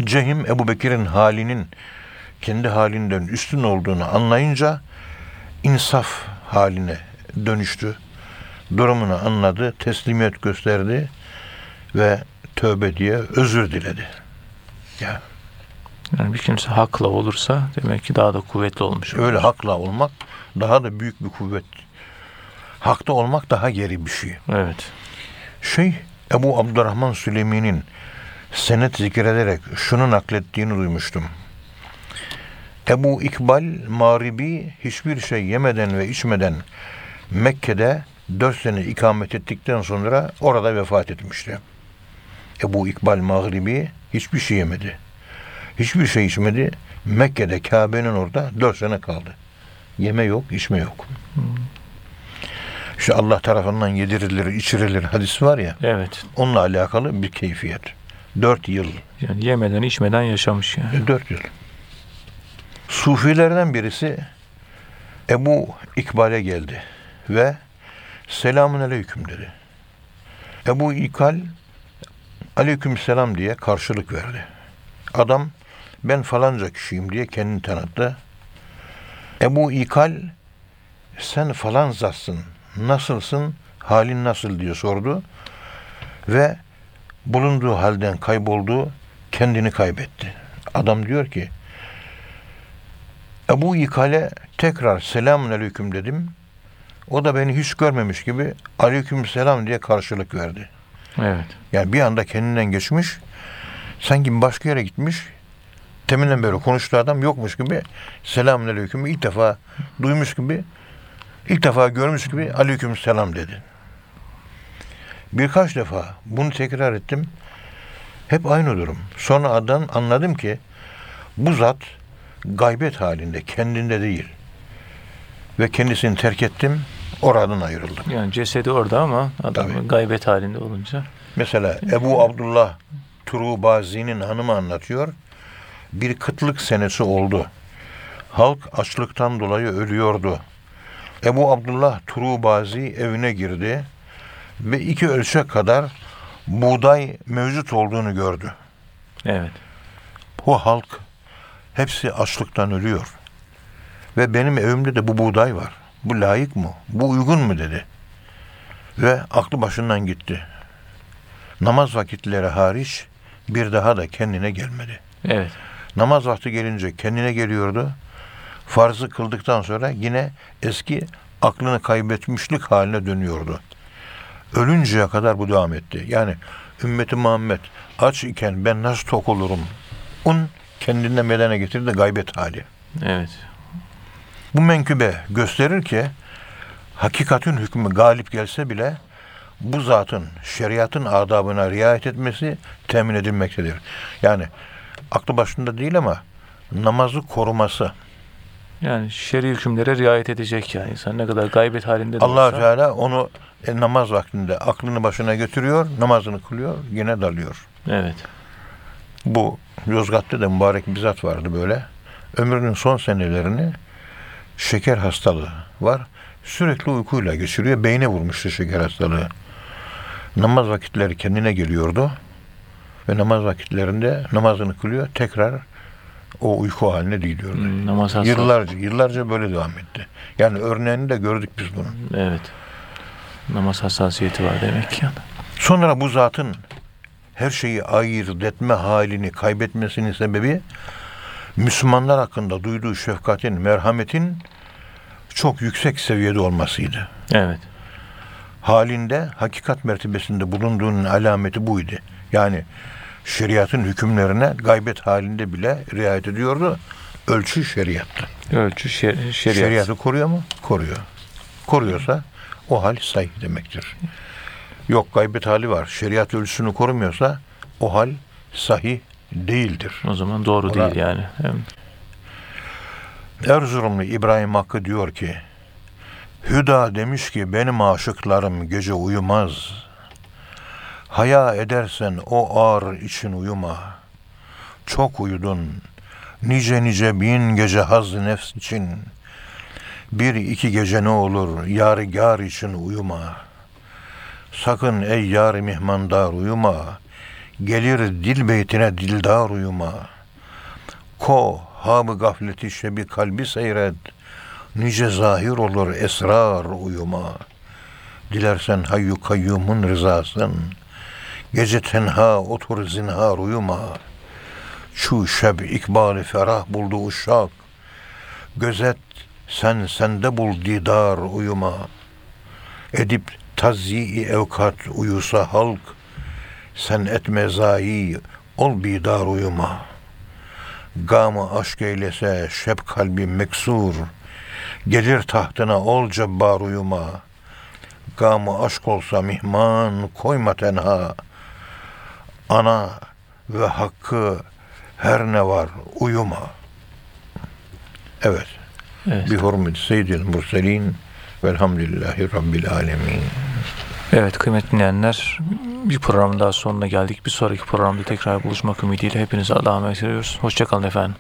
Cehim Ebu Bekir'in halinin kendi halinden üstün olduğunu anlayınca insaf haline dönüştü. Durumunu anladı, teslimiyet gösterdi ve tövbe diye özür diledi. Ya Yani bir kimse hakla olursa demek ki daha da kuvvetli olmuş. olur. öyle hakla olmak daha da büyük bir kuvvet. Hakta olmak daha geri bir şey. Evet. Şey Ebu Abdurrahman Süleymi'nin senet zikrederek şunu naklettiğini duymuştum. Ebu İkbal Maribi hiçbir şey yemeden ve içmeden Mekke'de dört sene ikamet ettikten sonra orada vefat etmişti. Ebu İkbal Mağribi hiçbir şey yemedi. Hiçbir şey içmedi. Mekke'de Kabe'nin orada dört sene kaldı. Yeme yok, içme yok. İşte Allah tarafından yedirilir, içirilir hadisi var ya. Evet. Onunla alakalı bir keyfiyet. Dört yıl. Yani yemeden içmeden yaşamış yani. E, Dört yıl. Sufilerden birisi Ebu İkbal'e geldi ve selamun aleyküm dedi. Ebu İkbal aleyküm selam diye karşılık verdi. Adam ben falanca kişiyim diye kendini tanıttı. Ebu İkbal sen falan zatsın, nasılsın, halin nasıl diye sordu. Ve bulunduğu halden kayboldu, kendini kaybetti. Adam diyor ki, Ebu İkale tekrar selamun aleyküm dedim. O da beni hiç görmemiş gibi aleyküm selam diye karşılık verdi. Evet. Yani bir anda kendinden geçmiş, sanki başka yere gitmiş, teminden beri konuştuğu adam yokmuş gibi selamun aleyküm ilk defa duymuş gibi, ilk defa görmüş gibi aleyküm selam dedi. Birkaç defa bunu tekrar ettim. Hep aynı durum. Sonra adam anladım ki bu zat gaybet halinde, kendinde değil. Ve kendisini terk ettim, oradan ayrıldım. Yani cesedi orada ama adam Tabii. gaybet halinde olunca. Mesela Ebu Abdullah Turubazi'nin hanımı anlatıyor. Bir kıtlık senesi oldu. Halk açlıktan dolayı ölüyordu. Ebu Abdullah Turubazi evine girdi ve iki ölçek kadar buğday mevcut olduğunu gördü. Evet. Bu halk hepsi açlıktan ölüyor. Ve benim evimde de bu buğday var. Bu layık mı? Bu uygun mu dedi. Ve aklı başından gitti. Namaz vakitleri hariç bir daha da kendine gelmedi. Evet. Namaz vakti gelince kendine geliyordu. Farzı kıldıktan sonra yine eski aklını kaybetmişlik haline dönüyordu. Ölünceye kadar bu devam etti. Yani ümmeti Muhammed aç iken ben nasıl tok olurum? Un kendinden bedene getirdi gaybet hali. Evet. Bu menkıbe gösterir ki hakikatin hükmü galip gelse bile bu zatın şeriatın adabına riayet etmesi temin edilmektedir. Yani aklı başında değil ama namazı koruması. Yani şer'i hükümlere riayet edecek yani. İnsan ne kadar gaybet halinde de allah olsa. Teala onu e, namaz vaktinde aklını başına götürüyor, namazını kılıyor, yine dalıyor. Evet. Bu Yozgat'ta da mübarek bir zat vardı böyle. Ömrünün son senelerini şeker hastalığı var. Sürekli uykuyla geçiriyor. Beyne vurmuştu şeker hastalığı. Namaz vakitleri kendine geliyordu. Ve namaz vakitlerinde namazını kılıyor. Tekrar o uyku haline gidiyordu. Hmm, namaz hassas. Yıllarca, yıllarca böyle devam etti. Yani örneğini de gördük biz bunun. Evet. Namaz hassasiyeti var demek ki. Sonra bu zatın her şeyi ayırt etme halini kaybetmesinin sebebi Müslümanlar hakkında duyduğu şefkatin, merhametin çok yüksek seviyede olmasıydı. Evet. Halinde hakikat mertebesinde bulunduğunun alameti buydu. Yani şeriatın hükümlerine gaybet halinde bile riayet ediyordu. Ölçü şeriattı. Ölçü şer- şeriat. Şeriatı koruyor mu? Koruyor. Koruyorsa o hal sahih demektir. Yok gaybet hali var. Şeriat ölçüsünü korumuyorsa o hal sahih değildir. O zaman doğru Ona- değil yani. Erzurumlu İbrahim Hakkı diyor ki, Hüda demiş ki benim aşıklarım gece uyumaz. Haya edersen o ağır için uyuma. Çok uyudun, nice nice bin gece haz nefs için. Bir iki gece ne olur yar için uyuma. Sakın ey yar mihmandar uyuma. Gelir dil beytine dildar uyuma. Ko habı gafleti şebi kalbi seyret. Nice zahir olur esrar uyuma. Dilersen hayyu kayyumun rızasın. Gece tenha otur zinhar uyuma. Şu şeb ikbali ferah buldu uşak. Gözet sen sende bul didar uyuma. Edip tazyi evkat uyusa halk. Sen etme zayi ol bidar uyuma. Gamı aşk eylese şep kalbi meksur. Gelir tahtına ol cebbar uyuma. Gamı aşk olsa mihman koyma tenha. Ana ve hakkı her ne var uyuma. Evet. Evet. Bi hurmet seyyidil murselin velhamdülillahi rabbil alemin. Evet kıymetli dinleyenler bir program daha sonuna geldik. Bir sonraki programda tekrar buluşmak ümidiyle hepinize Allah'a emanet ediyoruz. Hoşçakalın efendim.